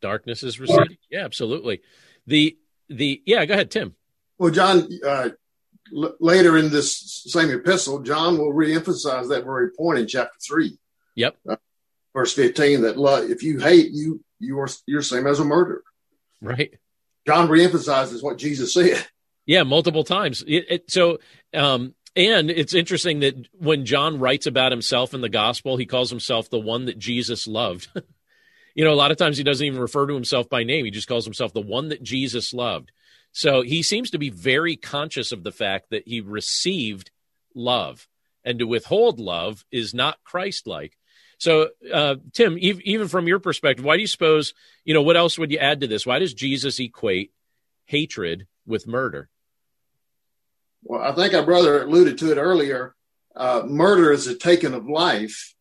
darkness is receding. Yeah, absolutely. The the yeah, go ahead, Tim. Well, John, uh, l- later in this same epistle, John will reemphasize that very point in chapter three. Yep. Uh, verse fifteen that love, if you hate, you you are you're same as a murderer. Right. John reemphasizes what Jesus said. Yeah, multiple times. It, it, so, um, and it's interesting that when John writes about himself in the gospel, he calls himself the one that Jesus loved. You know, a lot of times he doesn't even refer to himself by name. He just calls himself the one that Jesus loved. So he seems to be very conscious of the fact that he received love. And to withhold love is not Christ like. So, uh, Tim, even from your perspective, why do you suppose, you know, what else would you add to this? Why does Jesus equate hatred with murder? Well, I think our brother alluded to it earlier. Uh, murder is a taking of life,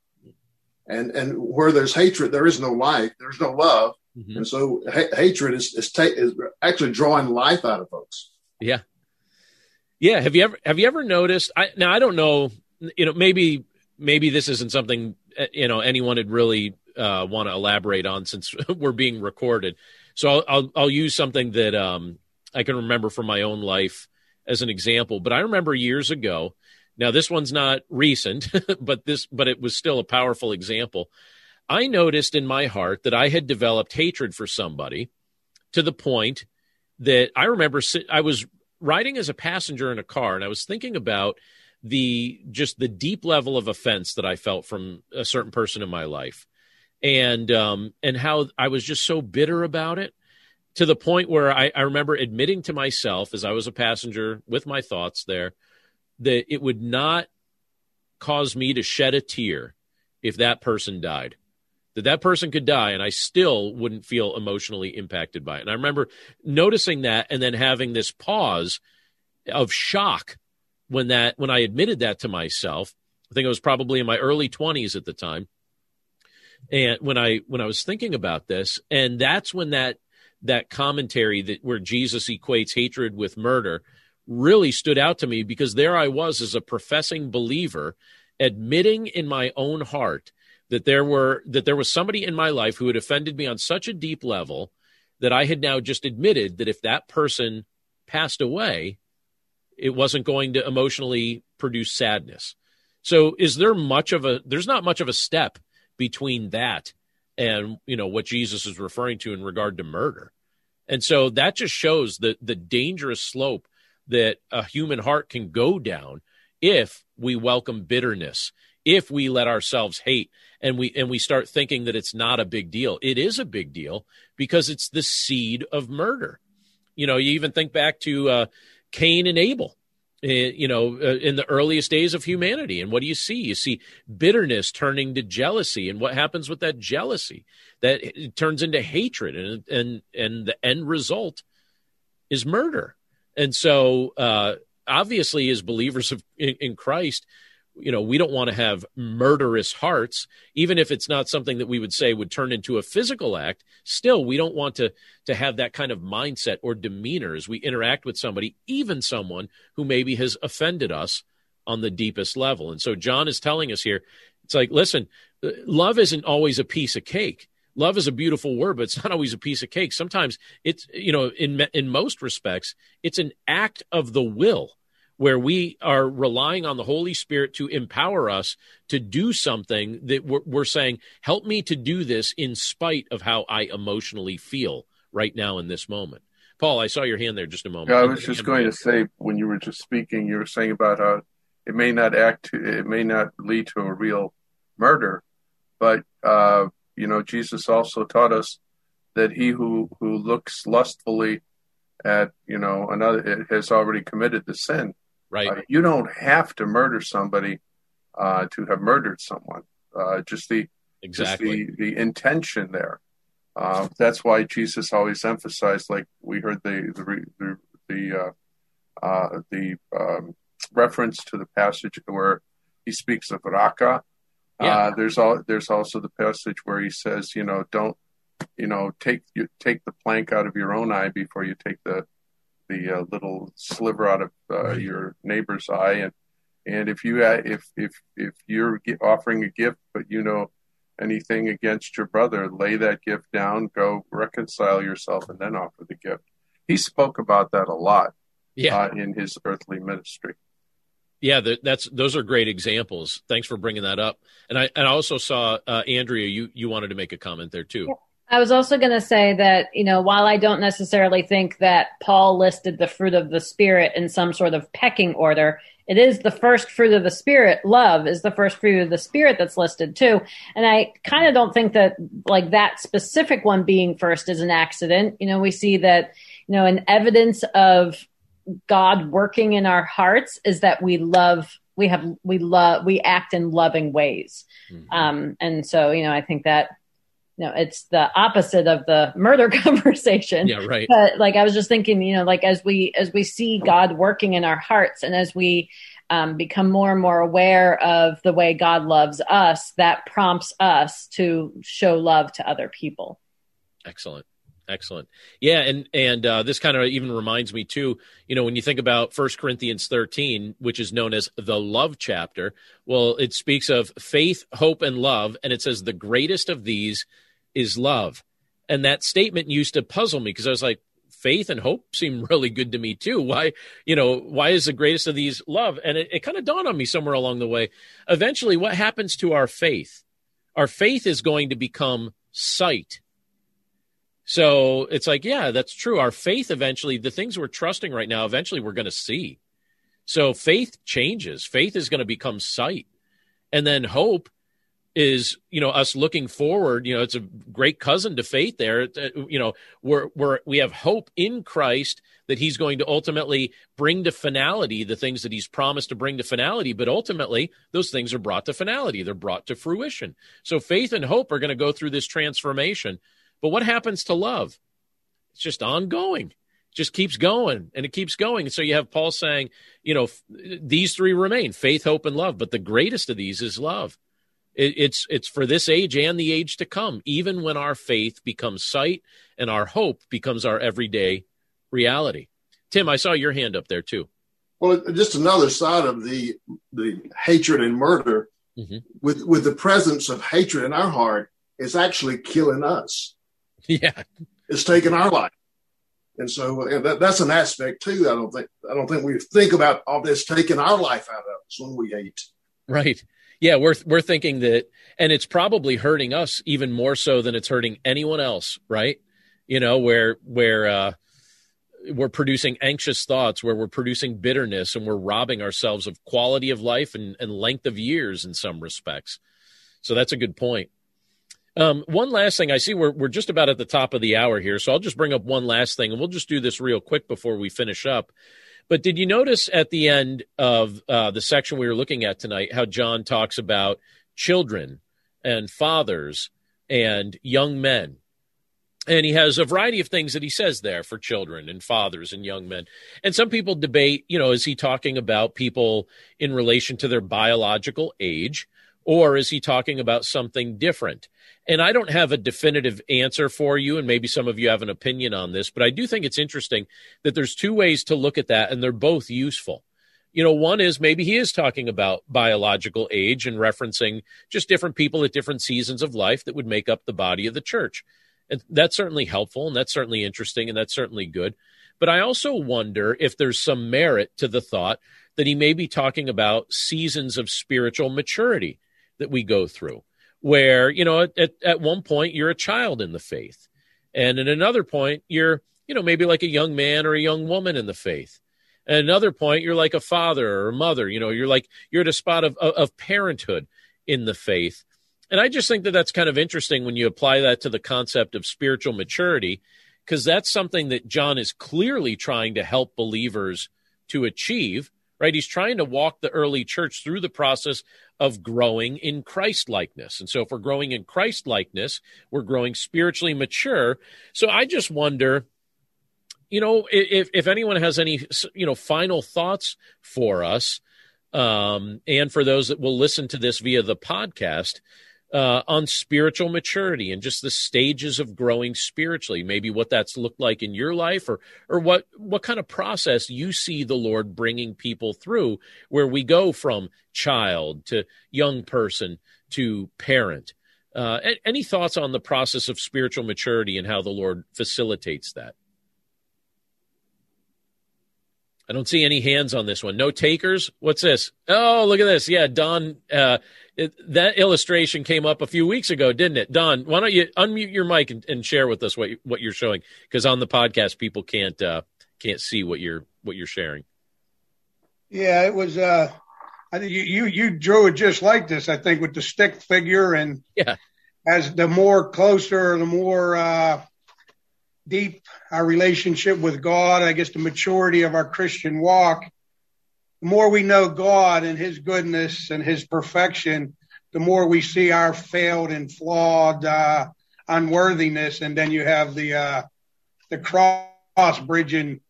and and where there's hatred, there is no life. There's no love, mm-hmm. and so ha- hatred is is, ta- is actually drawing life out of folks. Yeah, yeah. Have you ever have you ever noticed? I, now I don't know. You know, maybe maybe this isn't something uh, you know anyone would really uh, want to elaborate on since we're being recorded. So I'll, I'll, I'll use something that um, I can remember from my own life as an example. But I remember years ago now this one's not recent, but this but it was still a powerful example. I noticed in my heart that I had developed hatred for somebody to the point that I remember I was riding as a passenger in a car and I was thinking about the just the deep level of offense that I felt from a certain person in my life and um and how I was just so bitter about it to the point where I, I remember admitting to myself as I was a passenger with my thoughts there that it would not cause me to shed a tear if that person died that that person could die and I still wouldn't feel emotionally impacted by it. And I remember noticing that and then having this pause of shock when that when I admitted that to myself. I think I was probably in my early 20s at the time. And when I when I was thinking about this and that's when that that commentary that where Jesus equates hatred with murder really stood out to me because there I was as a professing believer admitting in my own heart that there were that there was somebody in my life who had offended me on such a deep level that I had now just admitted that if that person passed away, it wasn't going to emotionally produce sadness. So is there much of a there's not much of a step between that and you know what Jesus is referring to in regard to murder. And so that just shows the the dangerous slope that a human heart can go down if we welcome bitterness, if we let ourselves hate and we and we start thinking that it's not a big deal. It is a big deal because it's the seed of murder. You know you even think back to uh, cain and abel eh, you know uh, in the earliest days of humanity. And what do you see? You see bitterness turning to jealousy. And what happens with that jealousy? That turns into hatred. And and and the end result is murder and so uh, obviously as believers of in, in christ you know we don't want to have murderous hearts even if it's not something that we would say would turn into a physical act. Still we don't want to to have that kind of mindset or demeanor as we interact with somebody even someone who maybe has offended us on the deepest level. And so john is telling us here it's like listen love isn't always a piece of cake love is a beautiful word but it's not always a piece of cake sometimes it's you know in in most respects it's an act of the will where we are relying on the Holy Spirit to empower us to do something that we're, we're, saying, help me to do this in spite of how I emotionally feel right now in this moment. Paul, I saw your hand there just a moment. Yeah, I was just going to say when you were just speaking, you were saying about how it may not act, it may not lead to a real murder, but uh, you know, Jesus also taught us that he who who looks lustfully at you know another has already committed the sin Right. Uh, you don't have to murder somebody uh, to have murdered someone. Uh, just the exactly just the, the intention there. Uh, that's why Jesus always emphasized, like we heard the the the the, uh, uh, the um, reference to the passage where he speaks of raca. Yeah. there's all there's also the passage where he says, you know, don't you know take you take the plank out of your own eye before you take the the uh, little sliver out of uh, your neighbor's eye, and and if you uh, if if if you're offering a gift, but you know anything against your brother, lay that gift down, go reconcile yourself, and then offer the gift. He spoke about that a lot, yeah. Uh, in his earthly ministry. Yeah, that's those are great examples. Thanks for bringing that up. And I and I also saw uh, Andrea. You you wanted to make a comment there too. I was also going to say that, you know, while I don't necessarily think that Paul listed the fruit of the Spirit in some sort of pecking order, it is the first fruit of the Spirit. Love is the first fruit of the Spirit that's listed too. And I kind of don't think that, like, that specific one being first is an accident. You know, we see that, you know, an evidence of God working in our hearts is that we love we have we love we act in loving ways mm-hmm. um and so you know i think that you know, it's the opposite of the murder conversation. Yeah, right. But like I was just thinking, you know, like as we as we see God working in our hearts and as we um, become more and more aware of the way God loves us, that prompts us to show love to other people. Excellent. Excellent. Yeah, and and uh, this kind of even reminds me too. You know, when you think about First Corinthians thirteen, which is known as the love chapter, well, it speaks of faith, hope, and love, and it says the greatest of these is love. And that statement used to puzzle me because I was like, faith and hope seem really good to me too. Why, you know, why is the greatest of these love? And it, it kind of dawned on me somewhere along the way. Eventually, what happens to our faith? Our faith is going to become sight So it's like, yeah, that's true. Our faith eventually, the things we're trusting right now, eventually we're going to see. So faith changes. Faith is going to become sight. And then hope is, you know, us looking forward. You know, it's a great cousin to faith there. Uh, you know, we're, we're, we have hope in Christ that he's going to ultimately bring to finality the things that he's promised to bring to finality. But ultimately, those things are brought to finality, they're brought to fruition. So faith and hope are going to go through this transformation. But what happens to love? It's just ongoing. It just keeps going and it keeps going. And so you have Paul saying, you know, these three remain faith, hope, and love. But the greatest of these is love. It, it's it's for this age and the age to come. Even when our faith becomes sight and our hope becomes our everyday reality. Tim, I saw your hand up there too. Well, just another side of the the hatred and murder. Mm-hmm. With with the presence of hatred in our heart, is actually killing us. Yeah, it's taking our life, and so and that, that's an aspect too. I don't think I don't think we think about all this taking our life out of us when we hate. Right. Yeah, we're we're thinking that, and it's probably hurting us even more so than it's hurting anyone else. Right. You know, where where uh, we're producing anxious thoughts, where we're producing bitterness, and we're robbing ourselves of quality of life and, and length of years in some respects. So that's a good point. Um, one last thing, I see we're we're just about at the top of the hour here, so I'll just bring up one last thing, and we'll just do this real quick before we finish up. But did you notice at the end of uh, the section we were looking at tonight how John talks about children and fathers and young men? And he has a variety of things that he says there for children and fathers and young men. And some people debate, you know, is he talking about people in relation to their biological age? Or is he talking about something different? And I don't have a definitive answer for you, and maybe some of you have an opinion on this, but I do think it's interesting that there's two ways to look at that, and they're both useful. You know, one is maybe he is talking about biological age and referencing just different people at different seasons of life that would make up the body of the church. And that's certainly helpful, and that's certainly interesting, and that's certainly good. But I also wonder if there's some merit to the thought that he may be talking about seasons of spiritual maturity that we go through where you know at, at one point you're a child in the faith. And at another point you're you know maybe like a young man or a young woman in the faith. At another point you're like a father or a mother you know you're like you're at a spot of, of parenthood in the faith. And i just think that that's kind of interesting when you apply that to the concept of spiritual maturity because that's something that john is clearly trying to help believers to achieve right? He's trying to walk the early church through the process of growing in Christ likeness. And so if we're growing in Christ likeness, we're growing spiritually mature. So I just wonder, you know, if, if anyone has any, you know, final thoughts for us, um, and for those that will listen to this via the podcast, uh, on spiritual maturity and just the stages of growing spiritually. Maybe what that's looked like in your life, or or what what kind of process you see the Lord bringing people through, where we go from child to young person to parent. Uh, any thoughts on the process of spiritual maturity and how the Lord facilitates that? I don't see any hands on this one. No takers. What's this? Oh, look at this. Yeah, Don. Uh, it, that illustration came up a few weeks ago, didn't it? Don, why don't you unmute your mic and, and share with us what you, what you're showing? Because on the podcast, people can't uh, can't see what you're what you're sharing. Yeah, it was. Uh, I think you, you you drew it just like this. I think with the stick figure and yeah, as the more closer, the more uh, deep our relationship with God, I guess the maturity of our Christian walk, the more we know God and His goodness and His perfection, the more we see our failed and flawed uh, unworthiness, and then you have the uh, the cross bridging.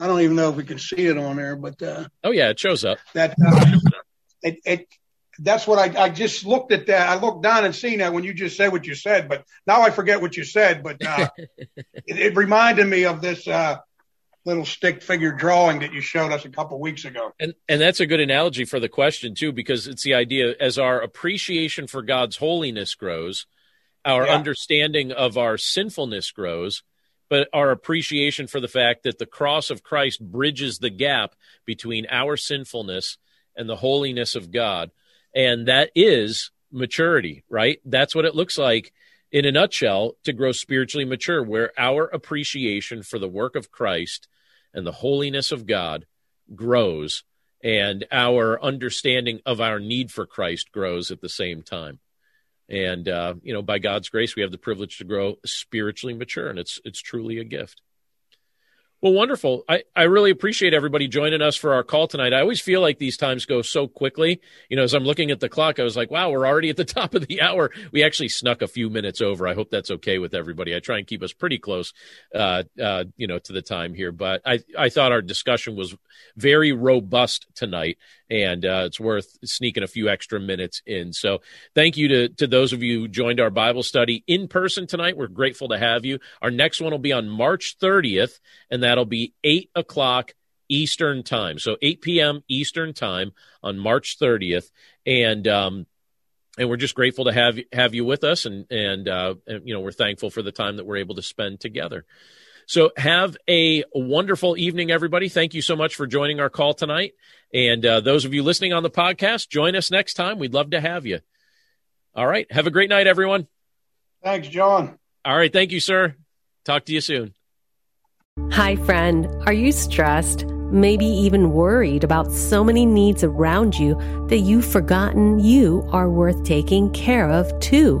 I don't even know if we can see it on there, but uh, oh yeah, it shows up. That uh, it, it that's what I, I just looked at that. I looked down and seen that when you just said what you said, but now I forget what you said. But uh, it, it, reminded me of this uh, little stick figure drawing that you showed us a couple weeks ago. And and that's a good analogy for the question too, because it's the idea as our appreciation for God's holiness grows, our yeah. understanding of our sinfulness grows. But our appreciation for the fact that the cross of Christ bridges the gap between our sinfulness and the holiness of God and that is maturity, right? That's what it looks like in a nutshell, to grow spiritually mature, where our appreciation for the work of Christ and the holiness of God grows and our understanding of our need for Christ grows at the same time. And uh, you know, by God's grace, we have the privilege to grow spiritually mature, and it's it's truly a gift. Well, wonderful. I, I really appreciate everybody joining us for our call tonight. I always feel like these times go so quickly. You know, as I'm looking at the clock, I was like, wow, we're already at the top of the hour. We actually snuck a few minutes over. I hope that's okay with everybody. I try and keep us pretty close, uh, uh, you know, to the time here. But I, I thought our discussion was very robust tonight and uh, it's worth sneaking a few extra minutes in. So thank you to, to those of you who joined our Bible study in person tonight. We're grateful to have you. Our next one will be on March 30th, and that'll be 8 o'clock Eastern time. So 8 p.m. Eastern time on March 30th. And, um, and we're just grateful to have have you with us, and and, uh, and you know we're thankful for the time that we're able to spend together. So have a wonderful evening, everybody. Thank you so much for joining our call tonight. And uh, those of you listening on the podcast, join us next time. We'd love to have you. All right. Have a great night, everyone. Thanks, John. All right. Thank you, sir. Talk to you soon. Hi, friend. Are you stressed? Maybe even worried about so many needs around you that you've forgotten you are worth taking care of too.